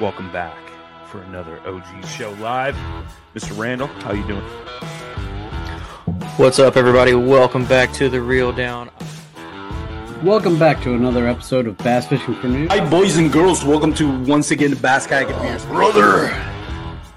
Welcome back for another OG show live. Mr. Randall, how you doing? What's up, everybody? Welcome back to the Reel Down. Welcome back to another episode of Bass Fishing for News. Hi, boys and girls. Welcome to once again the Bass Kayak Advance. Brother,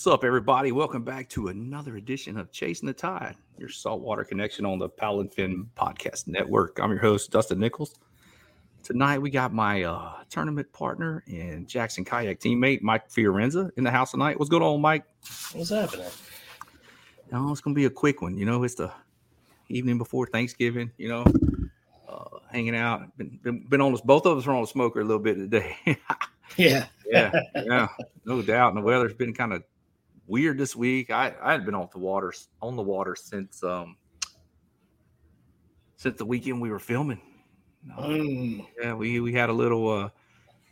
What's up, everybody? Welcome back to another edition of Chasing the Tide, your saltwater connection on the Paddle and Fin Podcast Network. I'm your host, Dustin Nichols. Tonight, we got my uh, tournament partner and Jackson Kayak teammate, Mike Fiorenza, in the house tonight. What's going on, Mike? What's happening? No, it's going to be a quick one. You know, it's the evening before Thanksgiving, you know, uh, hanging out. Been, been, been on this, both of us are on a smoker a little bit today. Yeah. yeah, yeah, no doubt. And the weather's been kind of weird this week. I I had been off the water on the water since um since the weekend we were filming. Uh, Mm. yeah, we we had a little uh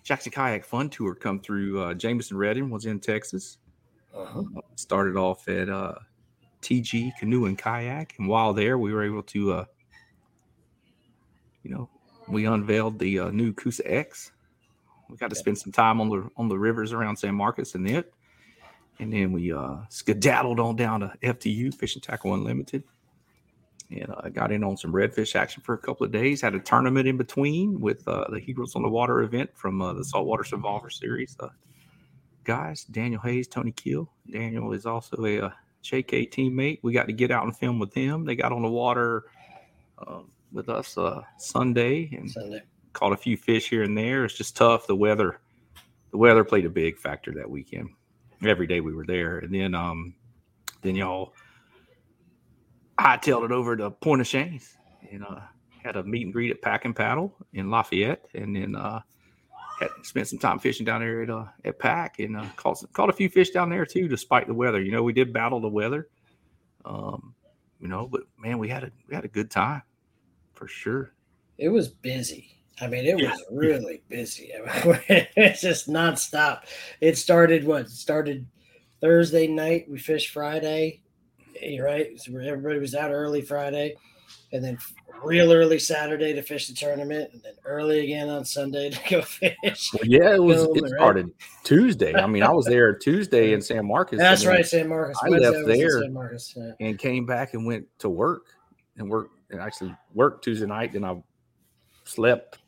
Jackson Kayak Fun Tour come through. Uh, Jameson Redding was in Texas. Uh-huh. Uh, started off at uh, TG Canoe and Kayak, and while there, we were able to, uh, you know, we unveiled the uh, new Coosa X. We got to spend some time on the on the rivers around San Marcos and it, and then we uh, skedaddled on down to FTU Fishing Tackle Unlimited, and uh, got in on some redfish action for a couple of days. Had a tournament in between with uh, the Heroes on the Water event from uh, the Saltwater Survivor Series. Uh, guys, Daniel Hayes, Tony Keel. Daniel is also a, uh JK teammate. We got to get out and film with them. They got on the water um, with us uh, Sunday and Sunday. caught a few fish here and there. It's just tough. The weather, the weather played a big factor that weekend. Every day we were there, and then um, then y'all I tailed it over to Pointe aux Chenes and uh, had a meet and greet at Pack and Paddle in Lafayette, and then uh, had spent some time fishing down there at uh, at PAC and uh, caught caught a few fish down there too, despite the weather. You know, we did battle the weather, um, you know, but man, we had a we had a good time for sure. It was busy. I mean, it was really busy. I mean, it's just nonstop. It started what? It started Thursday night. We fished Friday, eh, right? So everybody was out early Friday, and then real early Saturday to fish the tournament, and then early again on Sunday to go fish. Well, yeah, it was. It right? started Tuesday. I mean, I was there Tuesday in San Marcos. That's right, San Marcos. I Wednesday left there. San Marcos. Yeah. and came back and went to work and work and actually worked Tuesday night. Then I slept.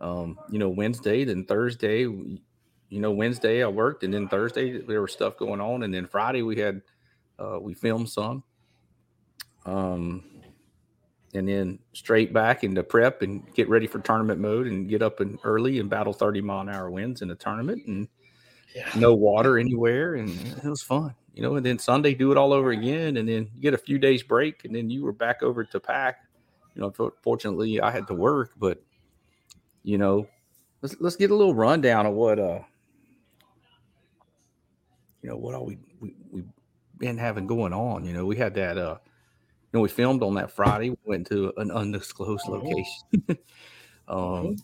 Um, you know, Wednesday, then Thursday, you know, Wednesday I worked, and then Thursday there was stuff going on, and then Friday we had uh we filmed some. Um and then straight back into prep and get ready for tournament mode and get up and early and battle 30 mile an hour winds in the tournament and Yeah. no water anywhere, and it was fun. You know, and then Sunday do it all over again, and then you get a few days break, and then you were back over to PAC. You know, fortunately, I had to work, but you know, let's let's get a little rundown of what uh, you know, what all we we we been having going on. You know, we had that uh, you know, we filmed on that Friday. We went to an undisclosed location. um,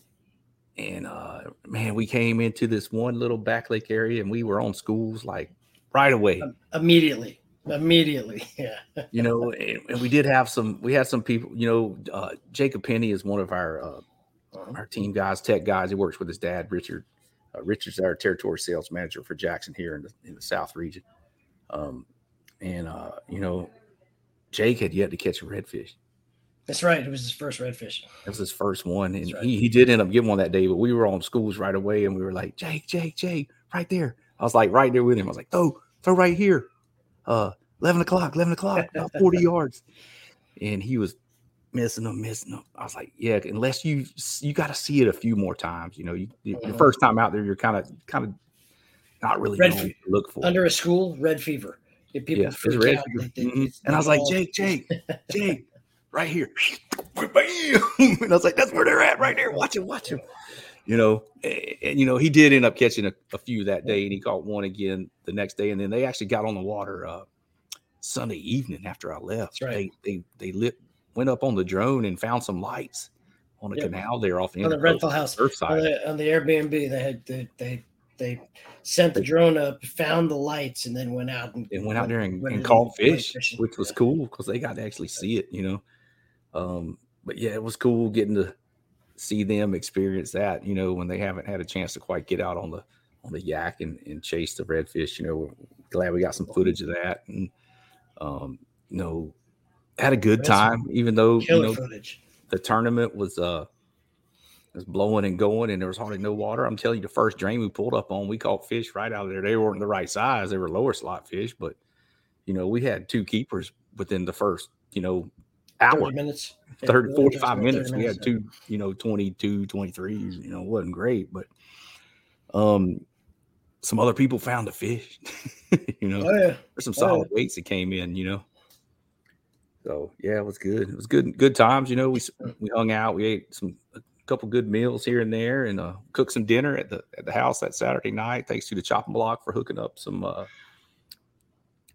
and uh, man, we came into this one little back lake area, and we were on schools like right away. Immediately. Immediately. Yeah. You know, and, and we did have some. We had some people. You know, uh, Jacob Penny is one of our uh, our team guys, tech guys. He works with his dad, Richard. Uh, Richard's our territory sales manager for Jackson here in the in the South region. Um, and uh, you know, Jake had yet to catch a redfish. That's right. It was his first redfish. That was his first one, and he, he did end up getting one that day. But we were on schools right away, and we were like, Jake, Jake, Jake, right there. I was like right there with him. I was like, throw, throw right here. Uh, eleven o'clock, eleven o'clock, about forty yards, and he was missing them, missing them. I was like, yeah, unless you you got to see it a few more times. You know, you, the Mhm. first time out there, you're kind of kind of not really Red knowing fe- what to look for. Under a school, red fever. If people Yeah, freak red out, fever. they- Mhm. they And I was like, Jake, Jake, Jake, right here. And I was like, that's where they're at right there. Watch him, watch him. You know, and, and, you know, he did end up catching a, a few that day and he caught one again the next day. And then they actually got on the water uh, Sunday evening after I left. right. They, they they lit went up on the drone and found some lights on a Yep. canal there off the on the rental house on the, on the Airbnb. They had they, they they sent the drone up, found the lights, and then went out and, and went out there and, went and caught fish, which was cool because they got to actually see it, you know. Um, but yeah, it was cool getting to see them experience that, you know, when they haven't had a chance to quite get out on the on the yak and, and chase the redfish. You know, we're glad we got some footage of that, and um, you know, had a good That's time, even though you know footage. the tournament was uh was blowing and going and there was hardly no water. I'm telling you, the first drain we pulled up on, we caught fish right out of there. They weren't the right size, they were lower slot fish, but you know, we had two keepers within the first, you know, hour, 30 minutes. 30, really, 45 just minutes. We had two, you know, 22, 23s, you know, wasn't great, but um some other people found the fish, you know. Oh, yeah. There's some Oh, yeah. solid weights that came in, you know. So yeah, it was good. It was good, good times. You know, we we hung out, we ate some a couple good meals here and there, and uh, cooked some dinner at the at the house that Saturday night. Thanks to the chopping block for hooking up some uh,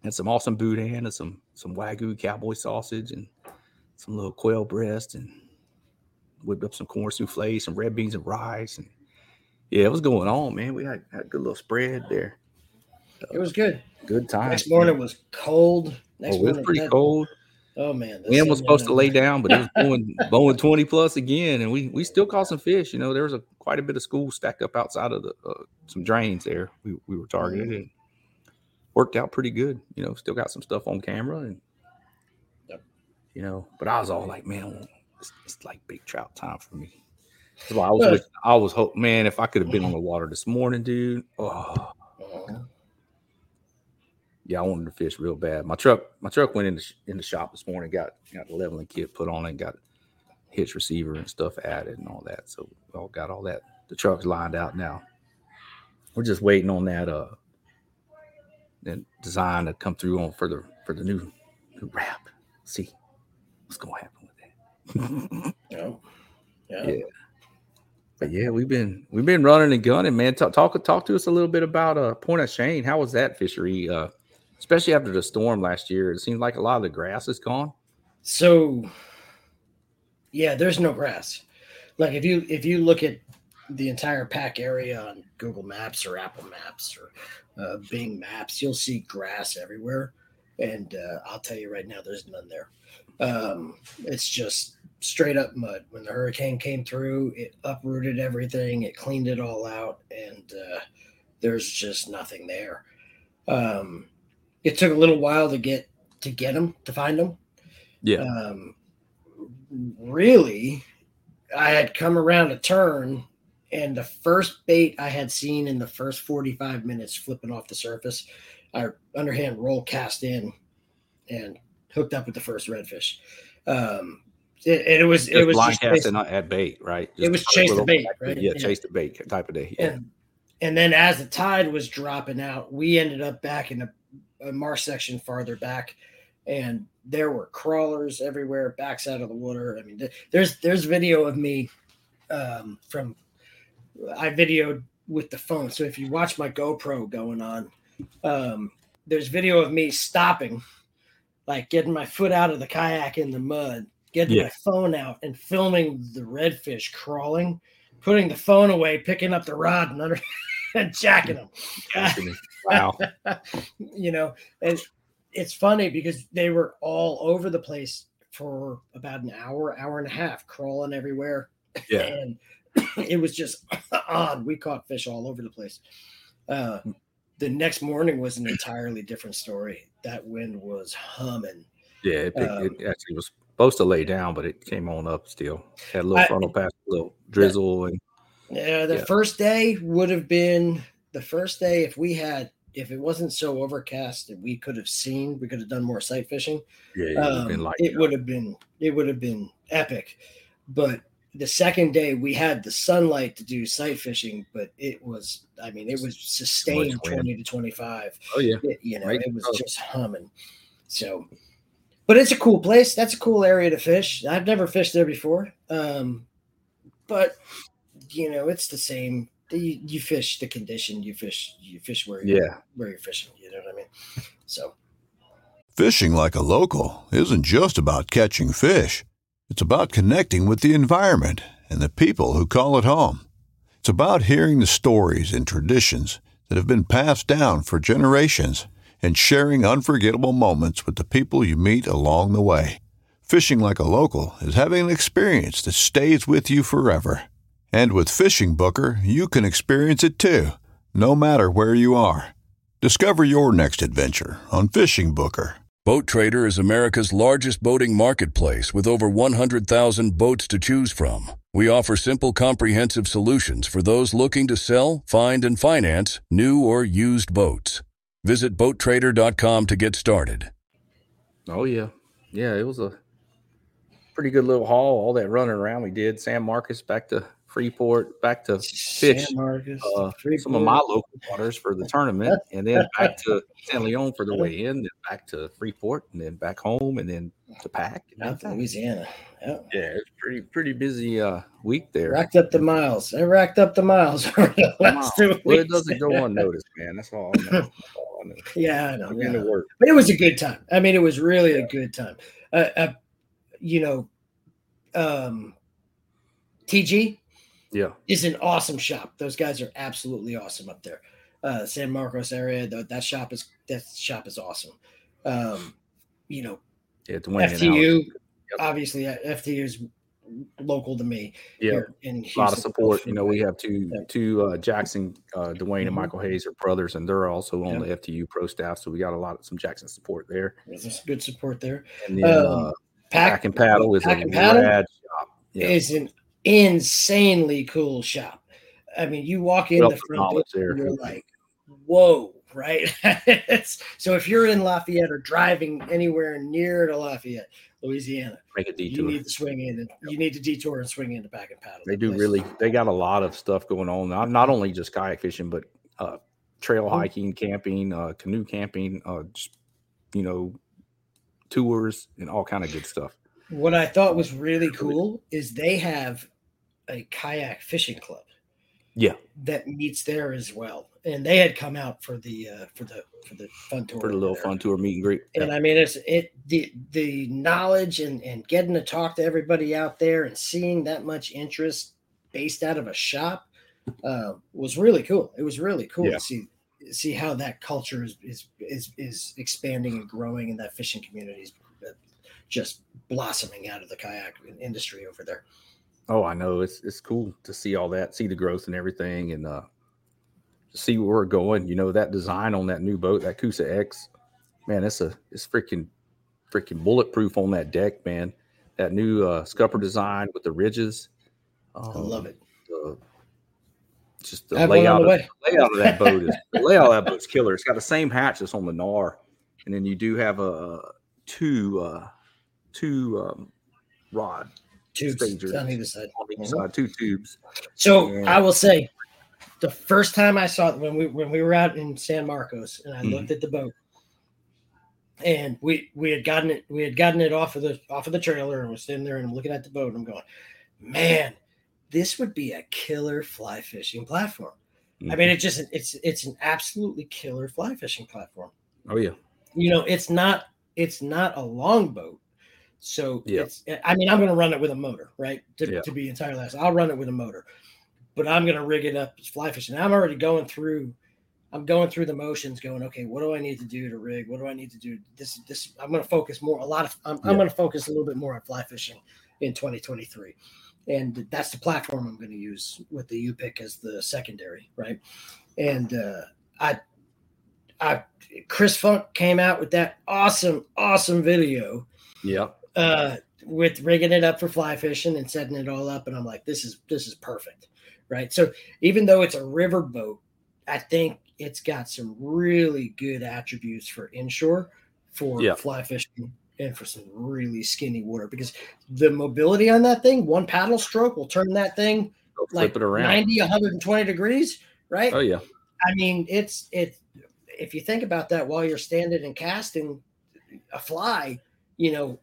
and some awesome boudin and some some wagyu cowboy sausage and some little quail breast and whipped up some corn souffle, some red beans and rice, and yeah, it was going on, man. We had, had a good little spread there. It was good. Good time. Next morning was cold. Next Oh, it was pretty cold. Oh man, the Wind was supposed to lay down, but it was blowing, blowing 20 plus again. And we we still caught some fish. You know, there was a quite a bit of school stacked up outside of the uh, some drains there. We, we were targeted and worked out pretty good. You know, still got some stuff on camera and you know, but I was all like, man, it's, it's like big trout time for me. That's why I was I was hope man, if I could have been on the water this morning, dude. Oh yeah, I wanted to fish real bad. My truck, my truck went in the sh- in the shop this morning. Got got the leveling kit put on it. Got hitch receiver and stuff added and all that. So we all got all that. The truck's lined out now. We're just waiting on that uh that design to come through on for the for the new new wrap. See what's gonna happen with that. Yeah. Yeah. Yeah. But yeah, we've been we've been running and gunning, man. Talk talk talk to us a little bit about uh Pointe aux Chenes. How was that fishery? Uh especially after the storm last year. It seems like a lot of the grass is gone. So yeah, there's no grass. Like if you if you look at the entire PAC area on Google Maps or Apple Maps or uh, Bing Maps, you'll see grass everywhere. And uh, I'll tell you right now, there's none there. Um, it's just straight up mud. When the hurricane came through, it uprooted everything, it cleaned it all out, and uh, there's just nothing there. Um, it took a little while to get to get them to find them Yeah. um, really, I had come around a turn, and the first bait I had seen in the first 45 minutes flipping off the surface, I underhand roll cast in and hooked up with the first redfish. Um, it, it was it Just was blind just casting basic- at bait, right? it was chase the bait, right? Yeah, Yeah. chase the bait type of day. Yeah. and and then as the tide was dropping out, we ended up back in a, a marsh section farther back, and there were crawlers everywhere, backside of the water. I mean, there's there's video of me um, from I videoed with the phone. So if you watch my GoPro going on, um, there's video of me stopping, like getting my foot out of the kayak in the mud, getting Yeah. my phone out and filming the redfish crawling, putting the phone away, picking up the rod and under jacking them. Wow. you know, and it's funny because they were all over the place for about an hour, hour and a half, crawling everywhere. Yeah. And it was just odd. We caught fish all over the place. Uh, the next morning was an entirely different story. That wind was humming. Yeah, it, Um, it actually was supposed to lay down, but it came on up still. Had a little I- pass, a little drizzle, and Yeah, the Yeah. first day would have been the first day if we had if it wasn't so overcast that we could have seen, we could have done more sight fishing. yeah, it would have um, it would have been it would have been epic but the second day we had the sunlight to do sight fishing but it was i mean it was sustained. 20 to 25 Oh yeah, It- you know Right. it was Oh. just humming so but it's a cool place that's a cool area to fish i've never fished there before um but you know it's the same you, you fish the condition you fish you fish where you're, yeah. where you're fishing you know what i mean so Fishing like a local isn't just about catching fish. It's about connecting with the environment and the people who call it home. It's about hearing the stories and traditions that have been passed down for generations and sharing unforgettable moments with the people you meet along the way. Fishing like a local is having an experience that stays with you forever. And with Fishing Booker, you can experience it too, no matter where you are. Discover your next adventure on Fishing Booker. Boat Trader is America's largest boating marketplace with over 100,000 boats to choose from. We offer simple, comprehensive solutions for those looking to sell, find, and finance new or used boats. Visit BoatTrader.com to get started. Oh yeah, yeah. It was a pretty good little haul. All that running around we did. San Marcos back to Freeport, back to fish San Marcos, uh, some of my local waters for the tournament, and then back to San Leon for the weigh in, then back to Freeport, and then back home, and then to PAC. out to Louisiana. Yeah. Yeah, it's pretty pretty busy uh week there. Racked up the miles. I racked up the miles the weeks. Well, it doesn't go unnoticed, man. That's all. I know. All I know. Yeah, I know. Yeah. the work. But it was a good time. I mean, it was really a good time. Uh, uh, you know, um, TG Yeah, is an awesome shop. Those guys are absolutely awesome up there. Uh, San Marcos area, th- that shop is that shop is awesome. Um, you know, yeah. Dwayne and Alex. FTU, obviously, uh, FTU is local to me. Yeah, a lot of support. You know, we have two two uh, Jackson, uh, Dwayne and Mhm. Michael Hayes are brothers, and they're also on Yeah. the FTU pro staff. So we got a lot of some Jackson support there. There's some good support there. And then Um, uh, Pack- Pack and Paddle is Pack a and Paddle rad shop. Yeah. is an insanely cool shop. I mean, you walk in Wealth the front door, there. you're like, whoa, right? so if you're in Lafayette or driving anywhere near to Lafayette, Louisiana, Make a detour. you need to swing in and you need to detour and swing in into Pack and Paddle. They do place really. They got a lot of stuff going on. Not not only just kayak fishing, but uh, trail Mm-hmm. hiking, camping, uh, canoe camping, uh, just you know, tours and all kind of good stuff. What I thought was really cool is they have a kayak fishing club. Yeah, that meets there as well. And they had come out for the uh, for the for the fun tour. for the little there. fun tour meet and greet. And I mean, it's it the the knowledge and and getting to talk to everybody out there and seeing that much interest based out of a shop uh, was really cool. It was really cool Yeah. to see see how that culture is is is, is expanding and growing, in that fishing community is just blossoming out of the kayak industry over there. Oh, I know. It's it's cool to see all that, see the growth and everything, and uh see where we're going. You know, that design on that new boat, that Coosa X, man, it's a it's freaking freaking bulletproof on that deck, man. That new uh scupper design with the ridges. I love it. The, just the have one on layout, the of, way. layout of that boat is the layout of that boat's killer. It's got the same hatch that's on the Knarr, and then you do have a two uh two um rod Tubes on either side. on each Mhm. side, two tubes. So And- I will say, the first time I saw it when we when we were out in San Marcos and I Mhm. looked at the boat and we we had gotten it we had gotten it off of the off of the trailer and was sitting there and I'm looking at the boat and I'm going, man, this would be a killer fly fishing platform. I mean, it just it's it's an absolutely killer fly fishing platform. Oh yeah. You know, it's not it's not a long boat. So Yeah. it's I mean, I'm gonna run it with a motor, right? To, Yeah. to be entirely honest. I'll run it with a motor, but I'm gonna rig it up as fly fishing. I'm already going through I'm going through the motions, going, okay, what do I need to do to rig? What do I need to do? This, this, I'm going to focus more, a lot of, I'm, I'm going to focus a little bit more on fly fishing in 2023. And that's the platform I'm going to use with the Yupik as the secondary, right? And uh, I, I, Chris Funk came out with that awesome, awesome video Yeah. Uh, with rigging it up for fly fishing and setting it all up. And I'm like, this is this is perfect, right? So even though it's a river boat, I think it's got some really good attributes for inshore, for Yeah. fly fishing, and for some really skinny water because the mobility on that thing, one paddle stroke will turn that thing like flip it around. 90, 120 degrees, right? Oh yeah. I mean, it's it. If you think about that while you're standing and casting a fly, you know,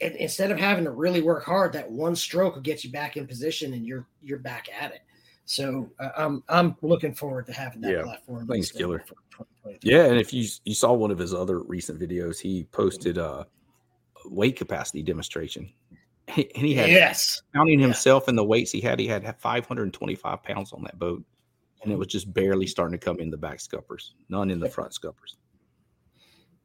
instead of having to really work hard, that one stroke will get you back in position, and you're you're back at it. So uh, I'm I'm looking forward to having that Yeah. platform. Extended killer. Yeah, and if you you saw one of his other recent videos, he posted a weight capacity demonstration. And he had Yes. counting himself and the weights he had. He had 525 pounds on that boat, and it was just barely starting to come in the back scuppers, none in the front scuppers.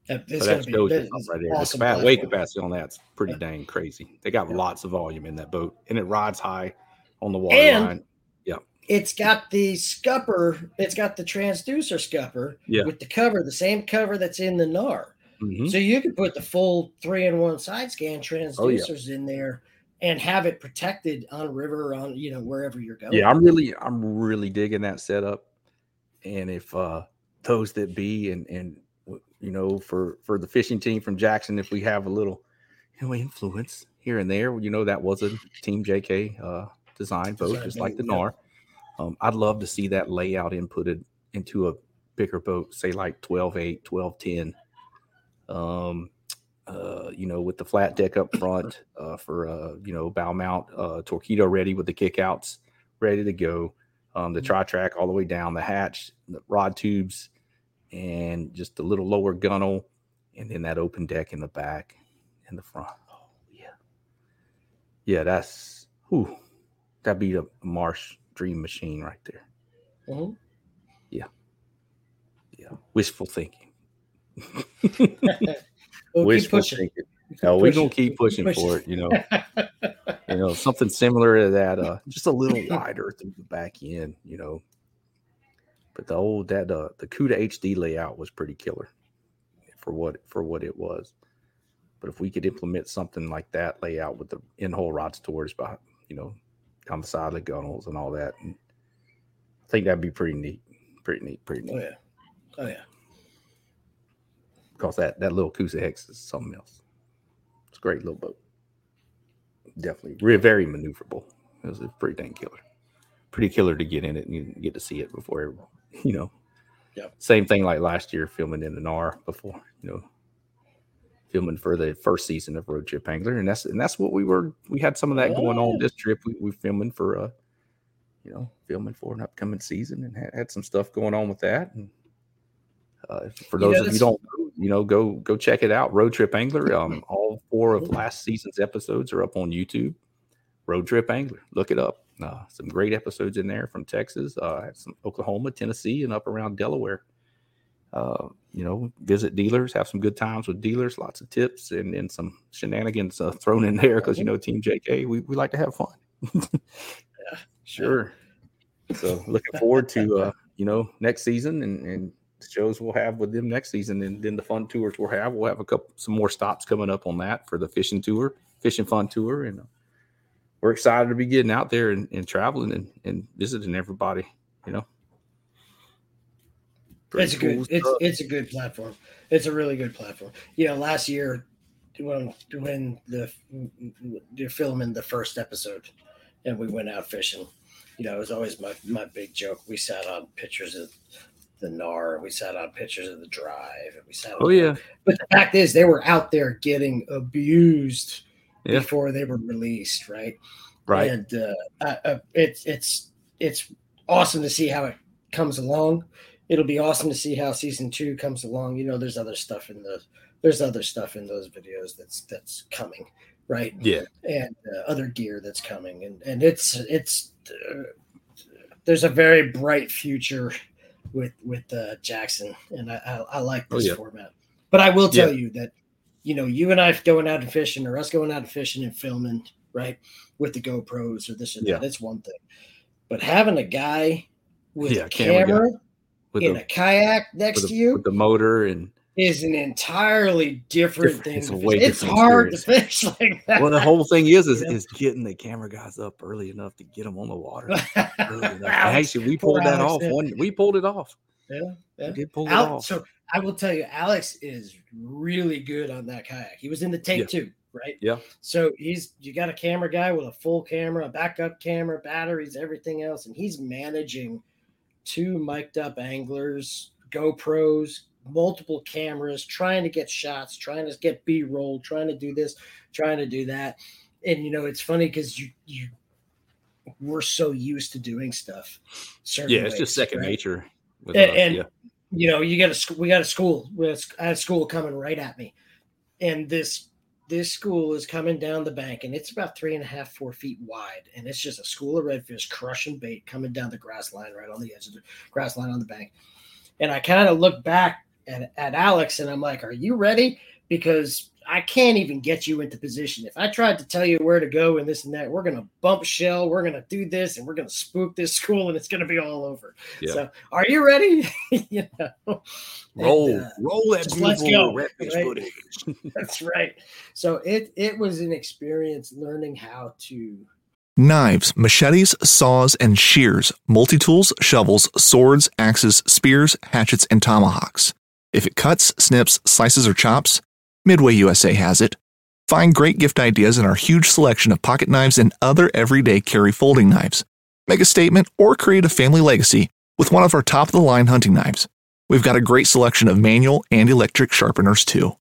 That- So that gonna be- you that something is right there. awesome the weight capacity on that's pretty dang crazy. They got lots of volume in that boat, and it rides high on the water And- line. Yeah, It's got the scupper. It's got the transducer scupper Yeah. with the cover, the same cover that's in the Knarr. Mhm. So you could put the full three in one side scan Oh, yeah. transducers in there and have it protected on river on you know wherever you're going. Yeah, I'm really I'm really digging that setup. And if uh those that be and and you know for for the fishing team from Jackson, if we have a little you know influence here and there, you know that was a Team JK uh design boat, just like the. Knarr. Um, I'd love to see that layout inputted into a bigger boat, say like 12 8, 12 10. Um uh, you know, with the flat deck up front uh, for uh, you know bow mount, uh, torpedo ready with the kickouts ready to go. Um, the tri track all the way down the hatch, the rod tubes, and just a little lower gunnel, and then that open deck in the back and the front. Oh yeah, yeah, that's whew, that'd be a marsh dream machine right there. Mhm. Yeah, yeah, wishful thinking. We'll wishful thinking. Keep No, we're gonna keep pushing pushing. for it. You know, you know, something similar to that. Uh, just a little wider through the back end. You know, but the old that uh, the CUDA HD layout was pretty killer for what for what it was. But if we could implement something like that layout with the in-hull rod stores by you know on the side of the gunnels and all that, and I think that'd be pretty neat. Pretty neat. Pretty neat. Oh yeah. Oh yeah. because that that little Coosa X is something else. It's a great little boat. Definitely, very maneuverable. It was a pretty dang killer. Pretty killer to get in it and you get to see it before everyone, you know. Yeah. Same thing like last year filming in the Knarr before, you know, filming for the first season of Road Trip Angler, and that's and that's what we were. We had some of that going on this trip. We we filming for uh, you know, filming for an upcoming season and had, had some stuff going on with that. And uh, for those of you don't know, you know, go go check it out. Road Trip Angler. Um, all four of last season's episodes are up on YouTube. Road Trip Angler. Look it up. Uh, some great episodes in there from Texas, uh, some Oklahoma, Tennessee, and up around Delaware. Uh, you know, visit dealers, have some good times with dealers, lots of tips, and then some shenanigans uh, thrown in there because you know, Team JK, we, we like to have fun. yeah, Sure. So looking forward to uh, you know next season and, and shows we'll have with them next season, and then the fun tours we'll have. We'll have a couple some more stops coming up on that for the fishing tour, fishing fun tour, and uh, we're excited to be getting out there and, and traveling and, and visiting everybody. You know, Pretty it's a good cool it's stuff. it's a good platform. It's a really good platform. You know, last year when when the they're filming the first episode and we went out fishing, you know, it was always my my big joke. We sat on pictures of the Knarr, we sat on pictures of the drive, and we sat. Oh yeah. But the fact is, they were out there getting abused Yeah. before they were released, right? Right. And uh, uh, uh, it's it's it's awesome to see how it comes along. It'll be awesome to see how season two comes along. You know, there's other stuff in the there's other stuff in those videos that's that's coming, right? Yeah. and uh, other gear that's coming, and and it's it's uh, there's a very bright future with with uh, Jackson, and I I, I like Oh, this yeah. format. But I will tell Yeah. you that you know you and I going out and fishing, or us going out and fishing and filming, right, with the GoPros or this or Yeah. that, it's one thing. But having a guy with Yeah, a camera guy. With in the- a kayak next with to you with the motor and is an entirely different Different- thing. it's a way fish. It's hard experience. to fish like that. well, the whole thing is is, Yeah. is getting the camera guys up early enough to get them on the water. Actually, we pulled that off. One, we pulled it off. Yeah, yeah. We did pull it off. so I will tell you, Alex is really good on that kayak. He was in the tape Yeah. too, right? Yeah. So he's you got a camera guy with a full camera, a backup camera, batteries, everything else, and he's managing two mic'd up anglers, GoPros, multiple cameras, trying to get shots, trying to get B roll, trying to do this, trying to do that. And you know, it's funny because you you we're so used to doing stuff. Yeah, it's just second right? nature. With and, and, yeah. you know you got a we got a school we had a I had a school coming right at me. And this this school is coming down the bank and it's about three and a half four feet wide and it's just a school of redfish crushing bait coming down the grass line right on the edge of the grass line on the bank. And i kind of look back at, at alex and i'm like are you ready? Because i can't even get you into position if i tried to tell you where to go and this and that we're going to bump shell we're going to do this and we're going to spook this school and it's going to be all over Yeah. so are you ready you know Roll, And, uh, roll that let's beautiful go, redfish right? footage. That's right. So it it was an experience learning how to Knives, machetes, saws, and shears, multi tools, shovels, swords, axes, spears, hatchets, and tomahawks. If it cuts, snips, slices, or chops, Midway USA has it. Find great gift ideas in our huge selection of pocket knives and other everyday carry folding knives. Make a statement or create a family legacy with one of our top of the line hunting knives. We've got a great selection of manual and electric sharpeners too.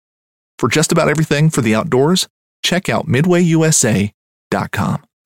For just about everything for the outdoors, check out midwayusa.com.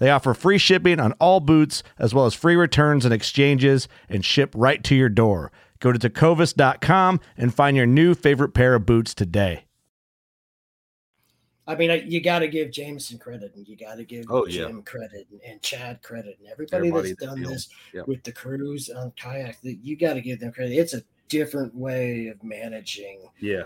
They offer free shipping on all boots, as well as free returns and exchanges, and ship right to your door. Go to tecovas.com and find your new favorite pair of boots today. I mean, you got to give Jameson credit, and you got to give Oh, yeah. Jim credit, and, and Chad credit, and everybody, Everybody that's that's done dealing- this yep. with the cruise on kayak. that You got to give them credit. It's a different way of managing Yeah.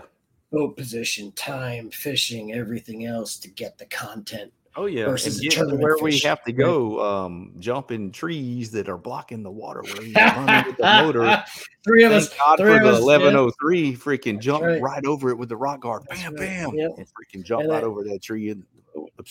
boat position, time, fishing, everything else to get the content. Oh yeah, versus and get to tournament where we have to go, um, jumping trees that are blocking the water where you're with the motor. Three of us, God three for of the us, 1103 freaking jump right. right. over it with the rock guard. Bam, right. bam, Yep. and freaking jumped And right that- over that tree. And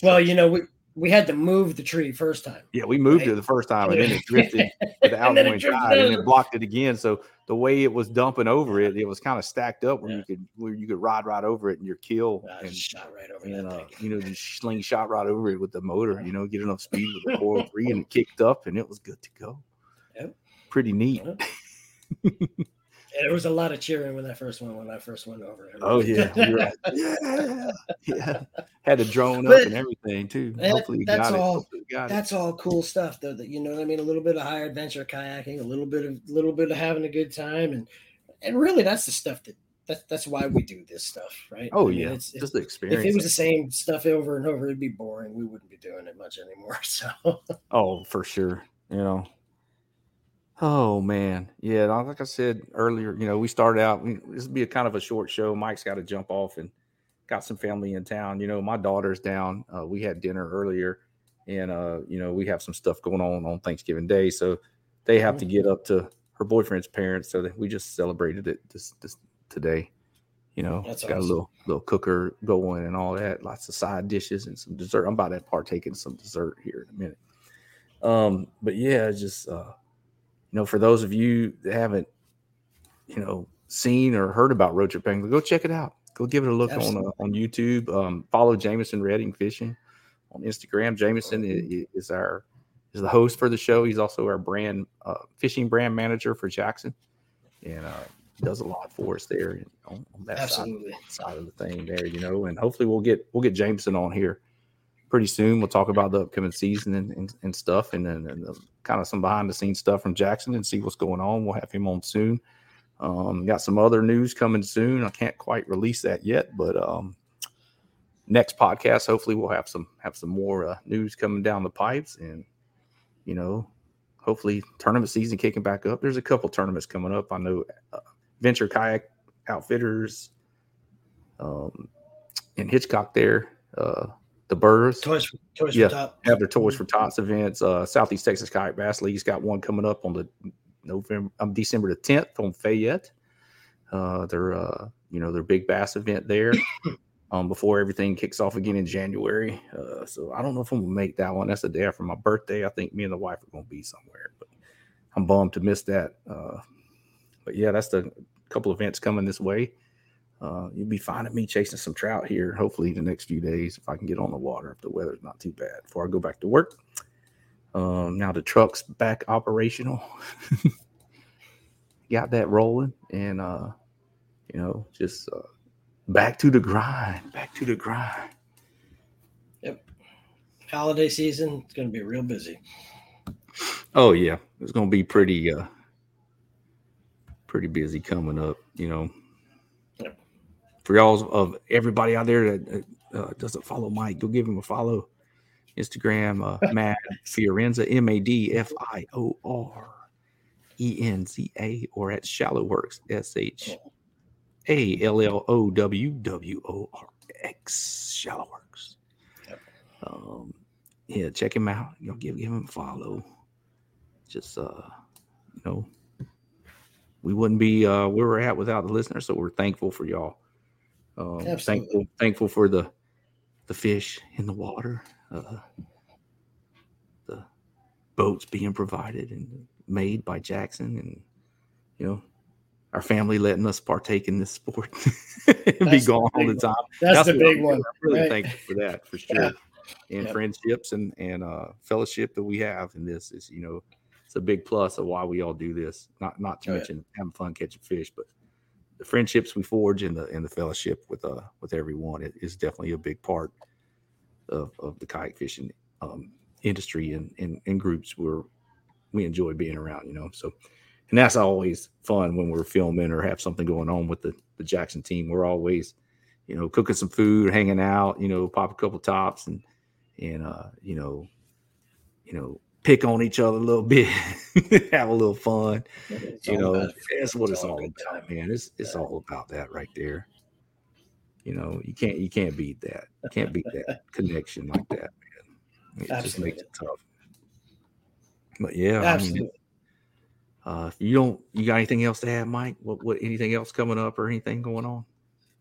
Well, you know, we we had to move the tree first time. Yeah, we moved right? it the first time, and then it drifted with the And then it outgoing drifted tide, and it blocked it again. So the way it was dumping over it, it was kind of stacked up where you could where you could ride right over it, and your kill I and shot right over and uh, you know just slingshot right over it with the motor. You know, get enough speed with the 403, and it kicked up, and it was good to go. Yep. Pretty neat. And there was a lot of cheering when that first one when I first went over. it. Oh yeah, you're right. yeah, yeah. Had a drone But up and everything too. that- Hopefully, you that's got all. it. Hopefully got it. That's all cool stuff, though. That you know, what I mean, a little bit of higher adventure kayaking, a little bit of little bit of having a good time, and and really that's the stuff that that's that's why we do this stuff, right? Oh I mean, yeah, it's, just the experience. if it was the same stuff over and over, it'd be boring. We wouldn't be doing it much anymore. So Oh, for sure. You know. Oh man, yeah. Like I said earlier, you know, we started out. we- This would be a kind of a short show. Mike's got to jump off and got some family in town. You know, my daughter's down. Uh, we had dinner earlier, and uh, you know, we have some stuff going on on Thanksgiving Day, so they have to get up to her boyfriend's parents. So that we just celebrated it this this today. You know, That's got a little little cooker going and all that. Lots of side dishes and some dessert. I'm about to partake in some dessert here in a minute. Um, but yeah, just uh, you know, for those of you that haven't, you know, seen or heard about Road Trip Angler, go check it out. Go give it a look on uh, on YouTube. Um, follow Jameson Redding Fishing on Instagram. Jameson is, is our is the host for the show. He's also our brand uh, fishing brand manager for Jackson, and uh, does a lot for us there on, on that side, side of the thing there. You know, and hopefully we'll get we'll get Jameson on here pretty soon. We'll talk about the upcoming season and, and, and stuff, and then and the, kind of some behind the scenes stuff from Jackson and see what's going on. We'll have him on soon. Um, got some other news coming soon. I can't quite release that yet, but um, next podcast, hopefully, we'll have some have some more uh, news coming down the pipes, and you know, hopefully, tournament season kicking back up. There's a couple tournaments coming up. I know uh, Venture Kayak Outfitters um, in Hitchcock there. Uh, the Burrs. Toys for, toys yeah, for top. have their Toys for Tots events. Uh, Southeast Texas Kayak Bass League's got one coming up on the November, um, December the 10th on Fayette. Uh, their, uh, you know, their big bass event there. um, before everything kicks off again in January. Uh, so I don't know if I'm gonna make that one. That's the day after my birthday. I think me and the wife are gonna be somewhere, but I'm bummed to miss that. Uh, but yeah, that's the couple events coming this way. Uh, you'll be finding me chasing some trout here, hopefully the next few days if I can get on the water if the weather's not too bad before I go back to work. Um, now the truck's back operational. Got that rolling, and uh, you know, just uh, back to the grind. Back to the grind. Yep. Holiday season, it's going to be real busy. Oh yeah, it's gonna be pretty uh pretty busy coming up, you know. Yep. For y'all of everybody out there that uh, doesn't follow Mike, go give him a follow. Instagram, uh, Matt Fiorenza, M A D F I O R E N Z A, or at Shallow Worx, S H A L L O W W O R X, Shallow Worx. Um, yeah, check him out. Know, give give him a follow. Just uh, you know, we wouldn't be uh where we're at without the listeners. So we're thankful for y'all. Um, thankful, thankful for the the fish in the water, uh, the boats being provided and made by Jackson, and you know, our family letting us partake in this sport and be That's gone all the one. time. That's the big I'm one, I'm really right? thankful for that for sure. Yeah. And Yep. friendships and and uh, fellowship that we have in this is you know it's a big plus of why we all do this. Not not to Oh, yeah. mention having fun catching fish, but the friendships we forge and the and the fellowship with uh with everyone it is definitely a big part of of the kayak fishing um, industry and and, and groups where we enjoy being around. You know, so and that's always fun when we're filming or have something going on with the the Jackson team. We're always you know cooking some food, hanging out. You know, pop a couple tops and and uh you know you know pick on each other a little bit, have a little fun. It's you know, that's what it's it's all all about, man. It's it's all about that right there. You know, you can't you can't beat that. You can't beat that connection like that, man. It just makes it tough. But yeah, I mean, Absolutely. uh, you don't, you got anything else to add, Mike? What what anything else coming up or anything going on?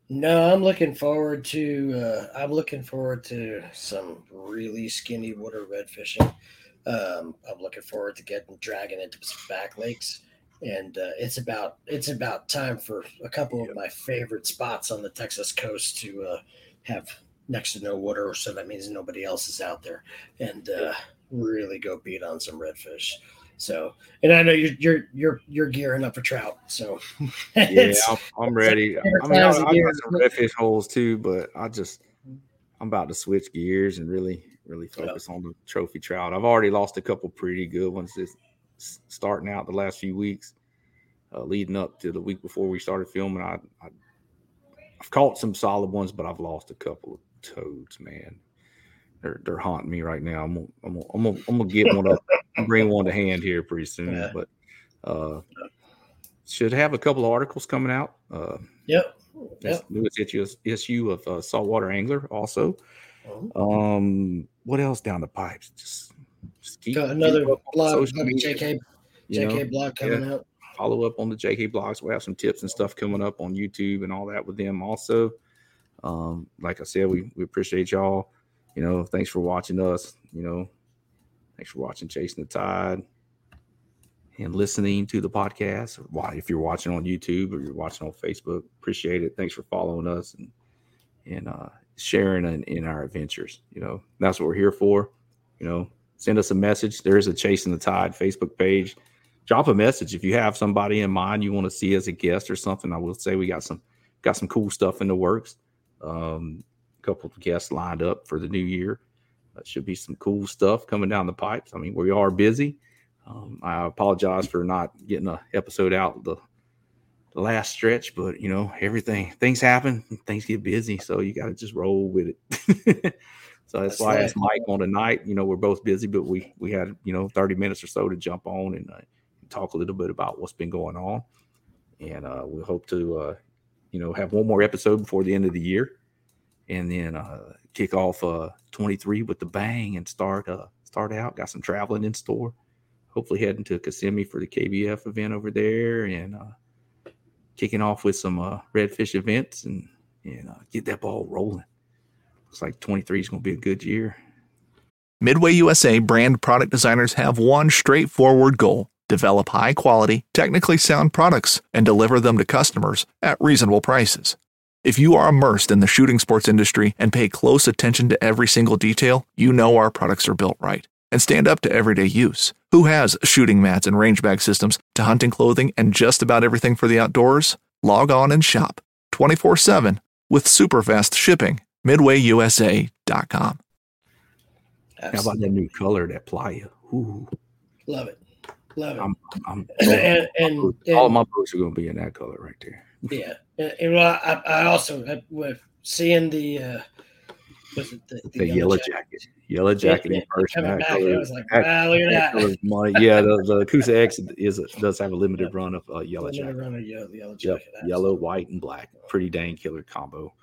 No, I'm looking forward to. Uh, I'm looking forward to some really skinny water red fishing. Um, I'm looking forward to getting dragging into some back lakes, and uh, it's about it's about time for a couple of my favorite spots on the Texas coast to uh, have next to no water, so that means nobody else is out there, and uh, really go beat on some redfish. So, and I know you're you're you're you're gearing up for trout. So, Yeah, I'm, I'm ready. I mean, I, I got some redfish holes too, but I just I'm about to switch gears and really really focus on the trophy trout. I've already lost a couple pretty good ones this starting out the last few weeks. uh, leading up to the week before we started filming. I, I I've caught some solid ones, but I've lost a couple of toads, man. They're they're haunting me right now. I'm gonna, I'm gonna, I'm gonna, I'm gonna get one up, bring one to hand here pretty soon. Yeah. But uh, should have a couple of articles coming out. Uh, Yep. This Yep. newest issue, issue of uh, Saltwater Angler also. Oh. Um, what else down the pipes? Just, just keep Got another keep blog, JK, JK know? blog coming Yeah. out. Follow up on the JK blogs. We'll have some tips and stuff coming up on YouTube and all that with them also. Um, like I said, we, we appreciate y'all. You know, thanks for watching us. You know, thanks for watching Chasing the Tide and listening to the podcast. Why, if you're watching on YouTube or you're watching on Facebook, appreciate it. Thanks for following us and and uh, sharing in, in our adventures. You know, that's what we're here for. You know, send us a message. There is a Chasing the Tide Facebook page. Drop a message if you have somebody in mind you want to see as a guest or something. I will say we got some got some cool stuff in the works. Um, a couple of guests lined up for the new year. Uh, should be some cool stuff coming down the pipes. I mean, we are busy. Um, I apologize for not getting an episode out the, the last stretch, but you know, everything things happen, things get busy, so you got to just roll with it. so that's, That's why I right. asked Mike on tonight. You know, we're both busy, but we we had you know 30 minutes or so to jump on and uh, talk a little bit about what's been going on, and uh, we hope to uh, you know have one more episode before the end of the year, and then uh, kick off uh, 23 with the bang and start uh, start out. Got some traveling in store hopefully heading to Kissimmee for the KBF event over there and uh, kicking off with some uh, redfish events and and uh, get that ball rolling. Looks like 23 is going to be a good year. Midway USA brand product designers have one straightforward goal develop high quality, technically sound products and deliver them to customers at reasonable prices. If you are immersed in the shooting sports industry and pay close attention to every single detail, you know our products are built right and stand up to everyday use. Who has shooting mats and range bag systems to hunting clothing and just about everything for the outdoors? Log on and shop 24 7 with super fast shipping. MidwayUSA.com. How about that new color, that playa? Ooh, Love it. Love it. I'm, I'm, and, and, all and- my boots are going to be in that color right there. yeah, and, and well, I, I also uh, with seeing the uh, was it the, The, yellow jacket. Yellow jacket in yeah, coming back, color- I was like, wow, look at that. money. Yeah, the, the Coosa X is does have a limited run of uh, yellow Limited jacket. run of yellow, yellow Yep, jacket. yellow, white, and black. Pretty dang killer combo.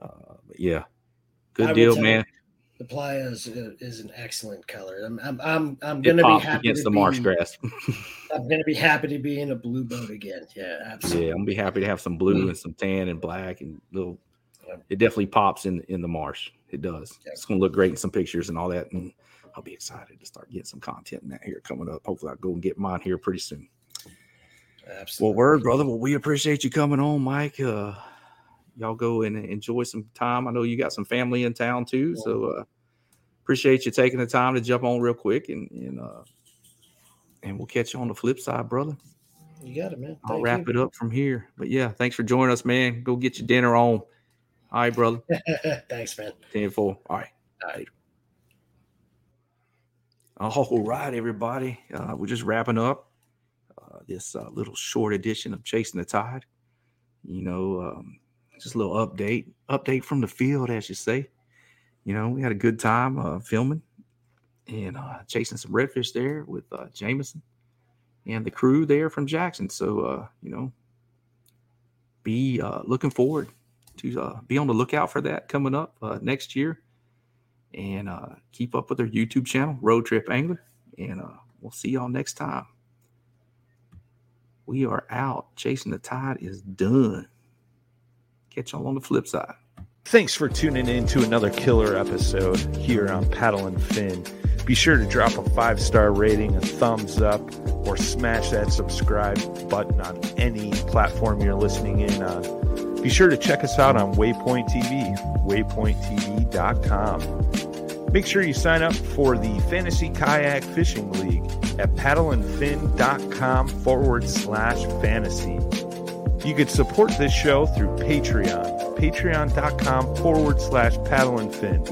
Uh, but yeah, good will deal, man. The playa is, is an excellent color. I'm I'm I'm, I'm gonna be happy against to the marsh grass. I'm gonna be happy to be in a blue boat again. Yeah, absolutely. yeah, I'm gonna be happy to have some blue Mm. and some tan and black and little. It definitely pops in in the marsh. It does. It's gonna look great in some pictures and all that. And I'll be excited to start getting some content in that here coming up. Hopefully, I'll go and get mine here pretty soon. Absolutely. Well, word, brother. Well, we appreciate you coming on, Mike. Uh, y'all go and enjoy some time. I know you got some family in town too, so uh, appreciate you taking the time to jump on real quick and and uh, and we'll catch you on the flip side, brother. You got it, man. I'll wrap you. it up from here. But yeah, thanks for joining us, man. Go get your dinner on. All right, brother. Thanks, man. 10 4. All right. Later. All right, everybody. Uh, we're just wrapping up uh, this uh, little short edition of Chasing the Tide. You know, um, just a little update, update from the field, as you say. You know, we had a good time uh, filming and uh, chasing some redfish there with uh, Jameson and the crew there from Jackson. So, uh, you know, be uh, looking forward to uh, be on the lookout for that coming up uh, next year and uh, keep up with our YouTube channel, Road Trip Angler. And uh, we'll see y'all next time. We are out. Chasing the Tide is done. Catch y'all on the flip side. Thanks for tuning in to another killer episode here on Paddle and Fin. Be sure to drop a five star rating, a thumbs up, or smash that subscribe button on any platform you're listening in on. Be sure to check us out on Waypoint TV, waypointtv.com. Make sure you sign up for the Fantasy Kayak Fishing League at paddleandfin.com forward slash fantasy. You could support this show through Patreon, patreon.com forward slash paddle and fin.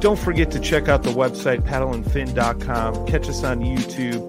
Don't forget to check out the website paddleandfin.com, catch us on YouTube,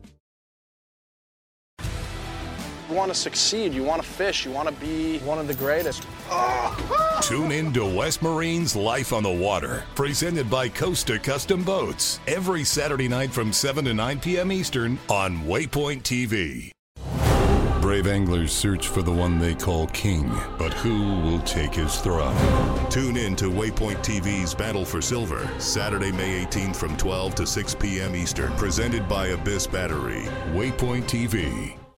Want to succeed, you want to fish, you want to be one of the greatest. Tune in to West Marine's Life on the Water, presented by Costa Custom Boats, every Saturday night from 7 to 9 p.m. Eastern on Waypoint TV. Brave anglers search for the one they call king, but who will take his throne? Tune in to Waypoint TV's Battle for Silver, Saturday, May 18th from 12 to 6 p.m. Eastern, presented by Abyss Battery. Waypoint TV,